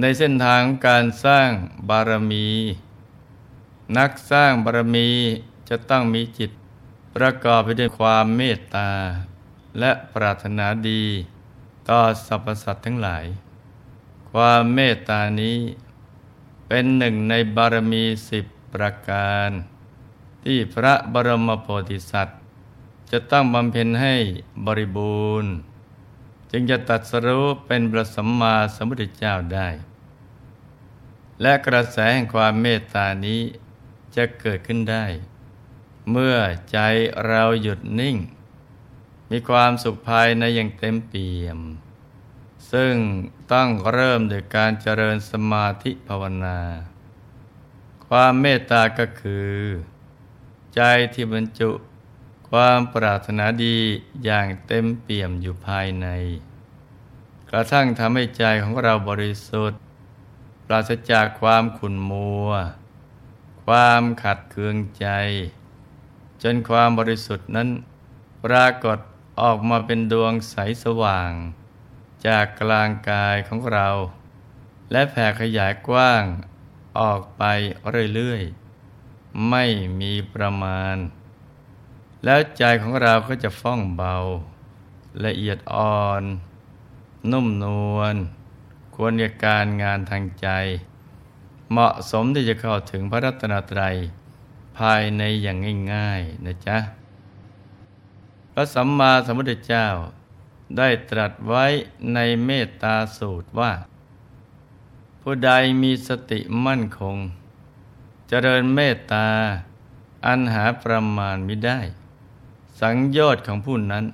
ในเส้นทางการสร้างบารมี นักสร้างบารมีจะต้องมีจิต ประกอบไปด้วยความเมตตา และปรารถนาดี ต่อสรรพสัตว์ทั้งหลาย ความเมตตานี้ เป็นหนึ่งในบารมีสิบประการ ที่พระบรมโพธิสัตว์ จะต้องบำเพ็ญให้บริบูรณ์จึงจะตัดสรู้เป็นพระสัมมาสัมพุทธเจ้าได้ และกระแสแห่งความเมตตานี้จะเกิดขึ้นได้ เมื่อใจเราหยุดนิ่ง มีความสุขภายในอย่างเต็มเปี่ยม ซึ่งต้องเริ่มโดยการเจริญสมาธิภาวนา ความเมตตาก็คือ ใจที่บรรจุความปรารถนาดีอย่างเต็มเปี่ยมอยู่ภายใน กระทั่งทำให้ใจของเราบริสุทธิ์ ราศจากความขุ่นมัว ความขัดเคืองใจ จนความบริสุทธิ์นั้น ปรากฏออกมาเป็นดวงใสสว่าง จากกลางกายของเรา และแผ่ขยายกว้างออกไปเรื่อยๆ ไม่มีประมาณ แล้วใจของเราก็จะฟ่องเบา ละเอียดอ่อน นุ่มนวล ควรกับการงานทางใจ เหมาะสมที่จะเข้าถึงพระรัตนตรัย ภายในอย่างง่ายๆนะจ๊ะ พระสัมมาสัมพุทธเจ้าได้ตรัสไว้ในเมตตาสูตรว่า ผู้ใดมีสติมั่นคง เจริญเมตตา อันหาประมาณม่ได้ สังโยชน์ของผู้นั้น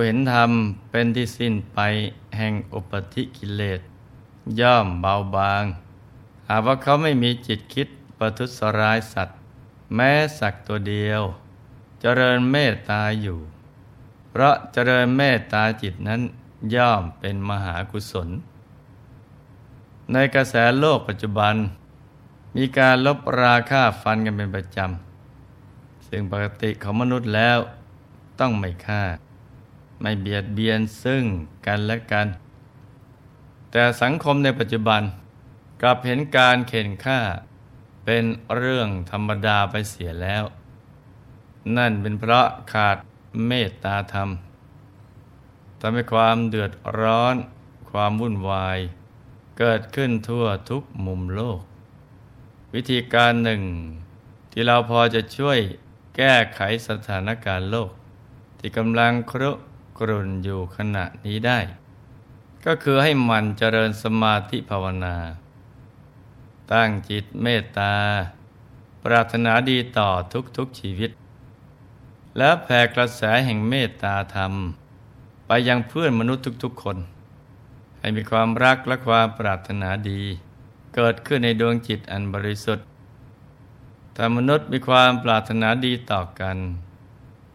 ผู้เห็นธรรมเป็นที่สิ้นไปแห่งอุปธิกิเลส ย่อมเบาบาง หากว่าเขาไม่มีจิตคิดประทุษร้ายสัตว์ แม้สักตัวเดียว เจริญเมตตาอยู่ เพราะเจริญเมตตาจิตนั้นย่อมเป็นมหากุศล ในกระแสโลกปัจจุบัน มีการลบราค่าฟันกันเป็นประจำ ซึ่งปกติของมนุษย์แล้วต้องไม่ฆ่า ไม่เบียดเบียนซึ่งกันและกัน แต่สังคมในปัจจุบันกลับเห็นการเข็นฆ่า เป็นเรื่องธรรมดาไปเสียแล้ว นั่นเป็นเพราะขาดเมตตาธรรมทำให้ความเดือดร้อน ความวุ่นวาย เกิดขึ้นทั่วทุกมุมโลก วิธีการหนึ่ง ที่เราพอจะช่วยแก้ไขสถานการณ์โลก ที่กำลังครุ กรุ่นอยู่ขณะนี้ได้ ก็คือให้มันเจริญสมาธิภาวนา ตั้งจิตเมตตา ปรารถนาดีต่อทุกๆชีวิต และแผ่กระแสแห่งเมตตาธรรม ไปยังเพื่อนมนุษย์ทุกๆคน ให้มีความรักและความปรารถนาดี เกิดขึ้นในดวงจิตอันบริสุทธิ์ถ้ามนุษย์มีความปรารถนาดีต่อกัน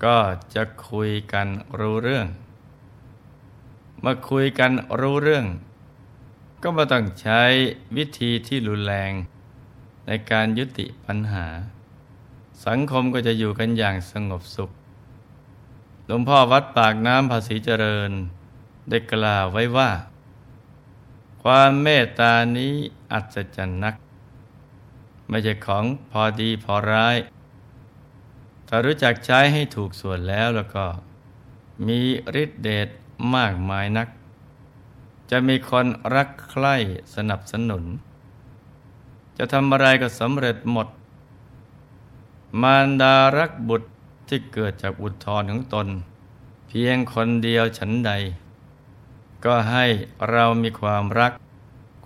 ก็จะคุยกันรู้เรื่อง เมื่อคุยกันรู้เรื่อง ก็ไม่ต้องใช้วิธีที่รุนแรง ในการยุติปัญหา สังคมก็จะอยู่กันอย่างสงบสุข หลวงพ่อวัดปากน้ำภาษีเจริญ ได้กล่าวไว้ว่า ความเมตตานี้อัศจรรย์นัก ไม่ใช่ของพอดีพอร้าย ถ้ารู้จักใช้ให้ถูกส่วนแล้วแล้วก็ มีฤทธิเดชมากมายนัก จะมีคนรักใคร่สนับสนุน จะทำอะไรก็สำเร็จหมด มารดารักบุตรที่เกิดจากอุทธรของตน เพียงคนเดียวฉันใด ก็ให้เรามีความรัก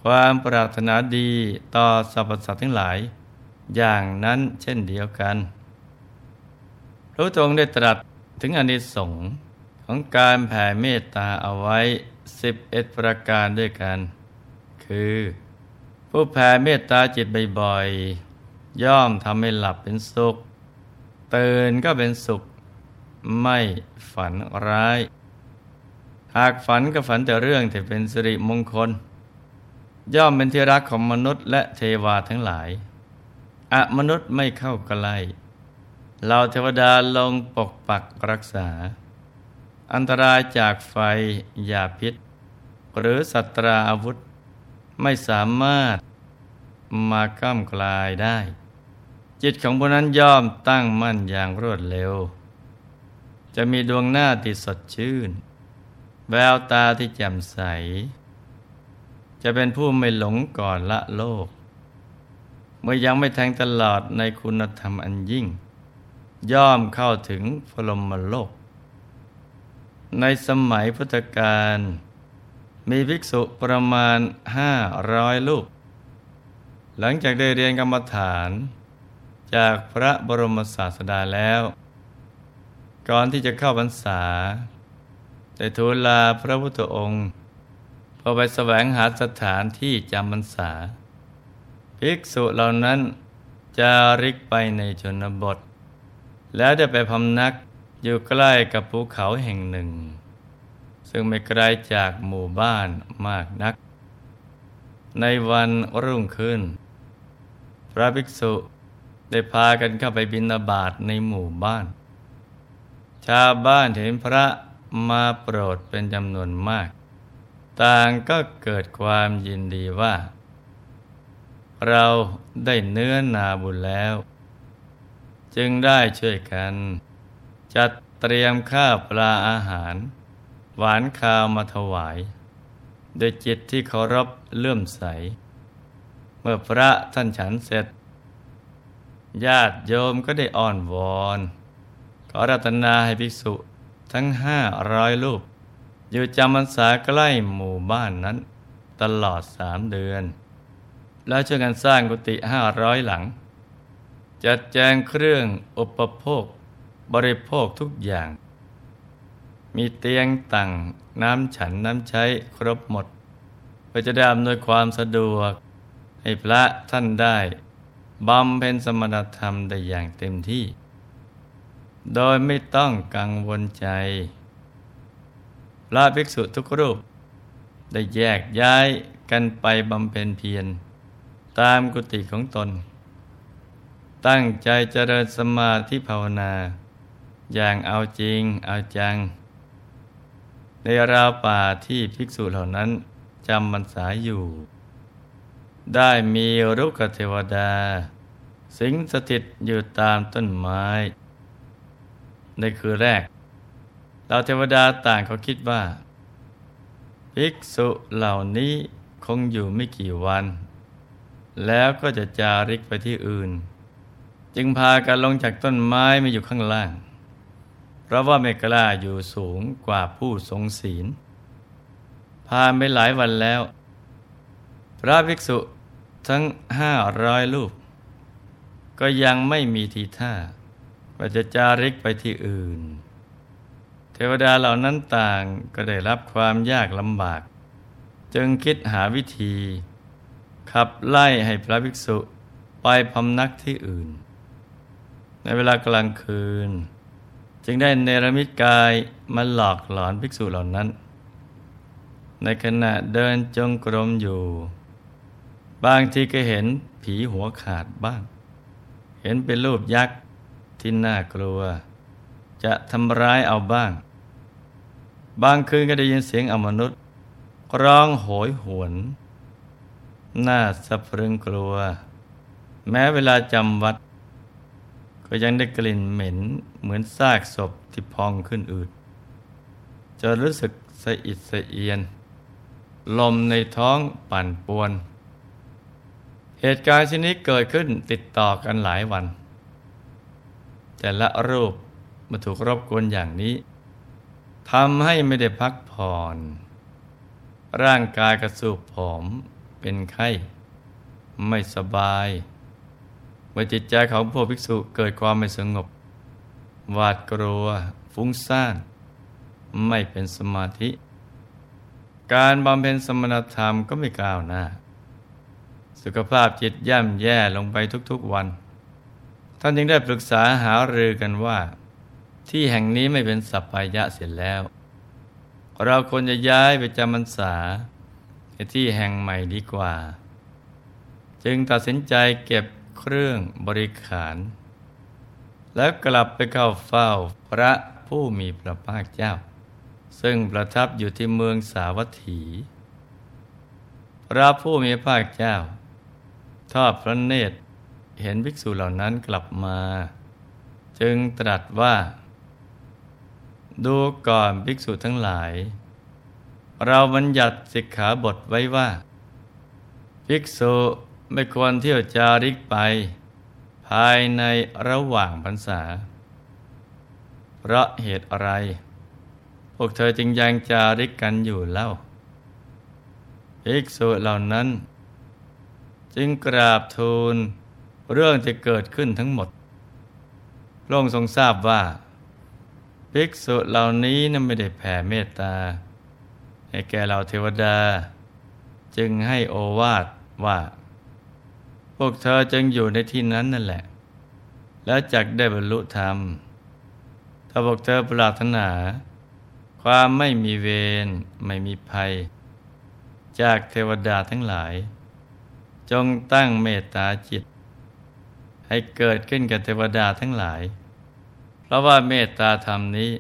ความปรารถนาดีต่อสรรพสัตว์ทั้งหลาย อย่างนั้นเช่นเดียวกัน พระองค์ได้ตรัสถึงอนิสงส์ของการแผ่เมตตาเอาไว้สิบเอ็ดประการด้วยกัน คือ ผู้แผ่เมตตาจิตบ่อยๆ ย่อมทำให้หลับเป็นสุข ตื่นก็เป็นสุข ไม่ฝันร้าย หากฝันก็ฝันแต่เรื่องที่เป็นสิริมงคล ย่อมเป็นที่รักของมนุษย์และเทวาทั้งหลายอะมนุษย์ไม่เข้าใกล้ เราเทวดาลงปกปักรักษา อันตรายจากไฟยาพิษ หรือสัตราอาวุธ ไม่สามารถมาก้ามกลายได้ จิตของผู้นั้นย่อมตั้งมั่นอย่างรวดเร็ว จะมีดวงหน้าที่สดชื่น แววตาที่แจ่มใส จะเป็นผู้ไม่หลงก่อนละโลก เมื่อยังไม่แทงตลอดในคุณธรรมอันยิ่ง ย่อมเข้าถึงพรมโลก ในสมัยพุทธกาลมีภิกษุประมาณห้าร้อยลูก หลังจากได้เรียนกรรมฐาน จากพระบรมศาสดาแล้ว ก่อนที่จะเข้าพรรษา ได้ทูลลาพระพุทธองค์พอไปแสวงหาสถานที่จำพรรษา ภิกษุเหล่านั้นจะริกไปในชนบท แล้วได้ไปพำนักอยู่ใกล้กับภูเขาแห่งหนึ่ง ซึ่งไม่ไกลจากหมู่บ้านมากนัก ในวันรุ่งขึ้น พระภิกษุได้พากันเข้าไปบินาบาตในหมู่บ้าน ชาวบ้านเห็นพระมาโปรดเป็นจำนวนมาก ต่างก็เกิดความยินดีว่า เราได้เนื้อนาบุญแล้ว จึงได้ช่วยกัน จัดเตรียมข้าวปลาอาหาร หวานคาวมาถวาย โดยจิตที่เคารพเลื่อมใส เมื่อพระท่านฉันเสร็จ ญาติโยมก็ได้อ่อนวอน ขอรัตนาให้ภิกษุทั้งห้าร้อยรูป อยู่จำพรรษาใกล้หมู่บ้านนั้น ตลอดสามเดือน แล้วช่วยกันสร้างกุฏิห้าร้อยหลัง จัดแจงเครื่องอุปโภค บริโภคทุกอย่าง มีเตียงตั้งน้ำฉันน้ำใช้ครบหมดเพื่อจะได้อำนวยความสะดวก ให้พระท่านได้บำเพ็ญสมณธรรมได้อย่างเต็มที่ โดยไม่ต้องกังวลใจ พระภิกษุทุกรูป ได้แยกย้ายกันไปบำเพ็ญเพียร ตามกุฏิของตน ตั้งใจเจริญสมาธิภาวนา อย่างเอาจริงเอาจัง ในราวป่าที่ภิกษุเหล่านั้นจำมันสายอยู่ ได้มีรุกเทวดา สิงสถิตอยู่ตามต้นไม้ ในคืนแรกเราเทวดาต่างเขาคิดว่า ภิกษุเหล่านี้คงอยู่ไม่กี่วัน แล้วก็จะจาริกไปที่อื่น จึงพากันลงจากต้นไม้มาอยู่ข้างล่าง เพราะว่าไม่กล้าอยู่สูงกว่าผู้ทรงศีลผ่านไปหลายวันแล้ว พระภิกษุทั้งห้าร้อยรูป ก็ยังไม่มีทีท่าว่าจะจาริกไปที่อื่น เทวดาเหล่านั้นต่างก็ได้รับความยากลำบาก จึงคิดหาวิธี ขับไล่ให้พระภิกษุไปพำนักที่อื่น ในเวลากลางคืน จึงได้เนรมิตกายมาหลอกหลอนภิกษุเหล่านั้น ในขณะเดินจงกรมอยู่ บางทีก็เห็นผีหัวขาดบ้าง เห็นเป็นรูปยักษ์ที่น่ากลัว จะทำร้ายเอาบ้าง บางคืนก็ได้ยินเสียงอมนุษย์ร้องโหยหวน น่าสะพรึงกลัว แม้เวลาจำวัด ก็ยังได้กลิ่นเหม็นเหมือนซากศพที่พองขึ้นอืดจะรู้สึกสะอิดสะเอียน ลมในท้องปั่นป่วน เหตุการณ์ชนิดเกิดขึ้นติดต่อกันหลายวัน แต่ละรูปมาถูกรบกวนอย่างนี้ทำให้ไม่ได้พักผ่อน ร่างกายกระสูบผอมเป็นไข้ ไม่สบาย มื่อจิตใจของพวกภิกษุเกิดความไม่สงบ หวาดกลัว ฟุ้งซ่าน ไม่เป็นสมาธิ การบำเพ็ญสมณธรรมก็ไม่ก้าวหน้า สุขภาพจิตย่ำแย่ลงไปทุกๆวัน ท่านจึงได้ปรึกษาหารือกันว่า ที่แห่งนี้ไม่เป็นสัปปายะเสร็จแล้ว เราควรจะย้ายไปจำพรรษาที่แห่งใหม่ดีกว่า จึงตัดสินใจเก็บ เครื่องบริขาร แล้วกลับไปเข้าเฝ้าพระผู้มีพระภาคเจ้า ซึ่งประทับอยู่ที่เมืองสาวัตถี พระผู้มีพระเจ้า ทอดพระเนตรเห็นภิกษุเหล่านั้นกลับมา จึงตรัสว่า ดูก่อนภิกษุทั้งหลาย เราบัญญัติสิกขาบทไว้ว่า ภิกษุ ไม่ควรเที่ยวจาริกไป ภายในระหว่างพรรษา เพราะเหตุอะไร พวกเธอจึงยังจาริกกันอยู่เล่าภิกษุเหล่านั้น จึงกราบทูลเรื่องที่เกิดขึ้นทั้งหมดพระองค์ทรงทราบว่า ภิกษุเหล่านี้นั้นไม่ได้แผ่เมตตา ให้แก่เราเทวดา จึงให้โอวาทว่า พวกเธอจึงอยู่ในที่นั้นนั่นแหละ แล้วจักได้บรรลุธรรม ถ้าพวกเธอปรารถนา ความไม่มีเวรไม่มีภัย จากเทวดาทั้งหลาย จงตั้งเมตตาจิต ให้เกิดขึ้นกับเทวดาทั้งหลาย เพราะว่าเมตตาธรรมนี้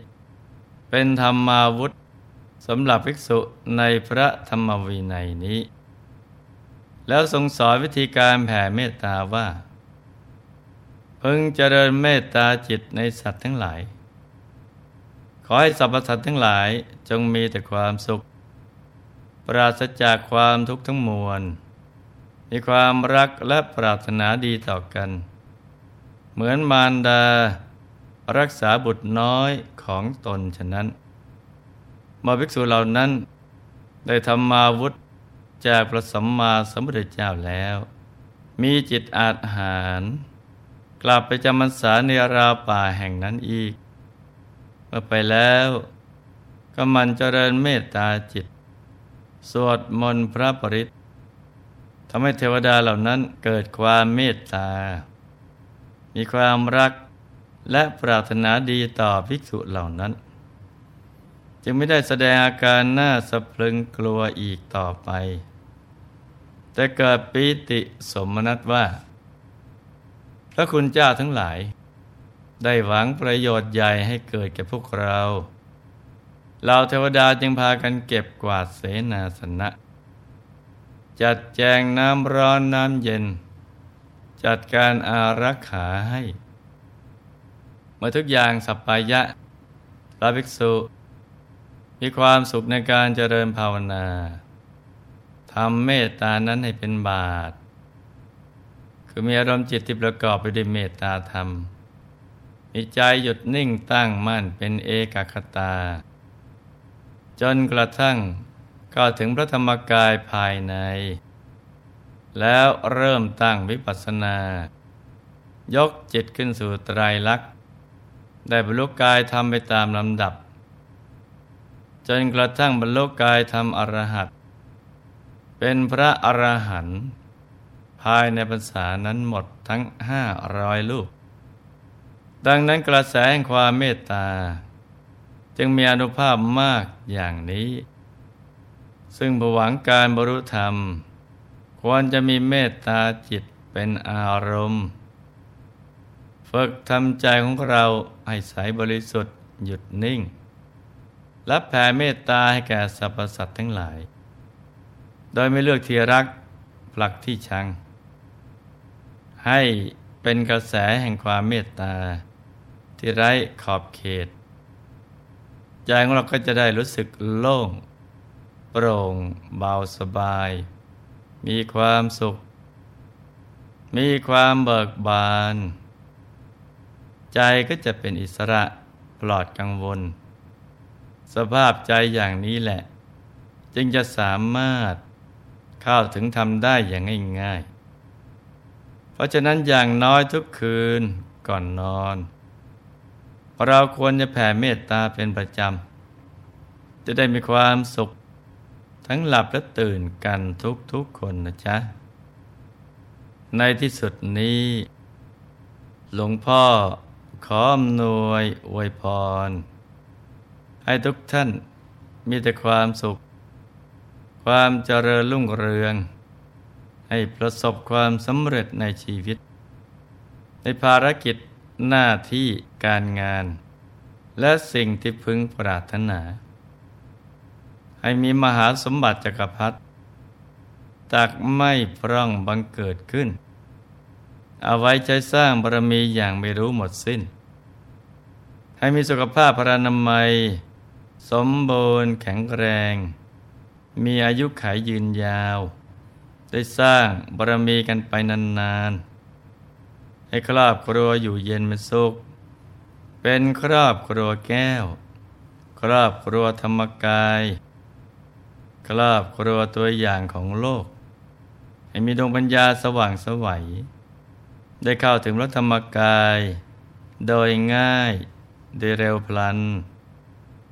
เป็นธรรมาวุธสำหรับภิกษุในพระธรรมวินัยนี้ แล้วทรงสอนวิธีการแผ่เมตตาว่าพึงเจริญเมตตาจิตในสัตว์ทั้งหลาย ขอให้สรรพสัตว์ทั้งหลายจงมีแต่ความสุข ปราศจากความทุกข์ทั้งมวล มีความรักและปรารถนาดีต่อกัน เหมือนมารดา รักษาบุตรน้อยของตนฉะนั้นมาภิกษุเหล่านั้น ได้ทำมาวุธ จากพระสัมมาสัมพุทธเจ้าแล้ว มีจิตอาหาร กลับไปจำพรรษาในราป่าแห่งนั้นอีก เมื่อไปแล้วก็มันเจริญเมตตาจิต สวดมนต์พระปริตทำให้เทวดาเหล่านั้นเกิดความเมตตา มีความรักและปรารถนาดีต่อภิกษุเหล่านั้น จึงไม่ได้แสดงอาการหน้าสะพรึงกลัวอีกต่อไป แต่เกิดปิติสมนัตว่า พระคุณเจ้าทั้งหลาย ได้หวังประโยชน์ใหญ่ให้เกิดแก่พวกเราเราเทวดาจึงพากันเก็บกวาดเสนาสนะ จัดแจงน้ำร้อนน้ำเย็น จัดการอารักขาให้ เมื่อทุกอย่างสัปปายะพระภิกษุ มีความสุขในการเจริญภาวนาทำเมตตานั้นให้เป็นบาตคือมีอารมณ์จิตที่ประกอบไปด้วยเมตตาธรรม มีใจหยุดนิ่งตั้งมั่นเป็นเอกคตา จนกระทั่งก็ถึงพระธรรมกายภายใน แล้วเริ่มตั้งวิปัสสนา ยกจิตขึ้นสู่ไตรลักษณ์ได้บรรลุกายทำไปตามลำดับ จนกระทั่งบรรลุกายทำอรหัตเป็นพระอรหันต์ภายในภาษานั้นหมดทั้งห้าร้อยลูก ดังนั้นกระแสแห่งความเมตตา จึงมีอนุภาพมากอย่างนี้ ซึ่งผวังการบรุธรรม ควรจะมีเมตตาจิตเป็นอารมณ์ ฝึกทำใจของเราให้ใสบริสุทธิ์หยุดนิ่ง และแผ่เมตตาให้แก่สรรพสัตว์ทั้งหลาย โดยไม่เลือกที่รักผลักที่ชัง ให้เป็นกระแสแห่งความเมตตา ที่ไร้ขอบเขตใจของเราก็จะได้รู้สึกโล่ง โปร่ง เบาสบาย มีความสุข มีความเบิกบาน ใจก็จะเป็นอิสระปลอดกังวล สภาพใจอย่างนี้แหละ จึงจะสามารถเข้าถึงทำได้อย่างง่ายๆ เพราะฉะนั้นอย่างน้อยทุกคืนก่อนนอน เราควรจะแผ่เมตตาเป็นประจำ จะได้มีความสุข ทั้งหลับและตื่นกันทุกๆคนนะจ๊ะ ในที่สุดนี้ หลวงพ่อขออำนวยอวยพร ให้ทุกท่านมีแต่ความสุข ความเจริญรุ่งเรือง ให้ประสบความสำเร็จในชีวิต ในภารกิจหน้าที่การงาน และสิ่งที่พึงปรารถนา ให้มีมหาสมบัติจักรพรรดิตักไม่พร่องบังเกิดขึ้น เอาไว้ใช้สร้างบารมีอย่างไม่รู้หมดสิ้น ให้มีสุขภาพพรานามัย สมบูรณ์แข็งแรง มีอายุขัยยืนยาว ได้สร้างบารมีกันไปนานๆ ให้ครอบครัวอยู่เย็นเป็นสุข เป็นครอบครัวแก้ว ครอบครัวธรรมกาย ครอบครัวตัวอย่างของโลก ให้มีดวงปัญญาสว่างสวัย ได้เข้าถึงรถธรรมกาย โดยง่ายโดยเร็วพลัน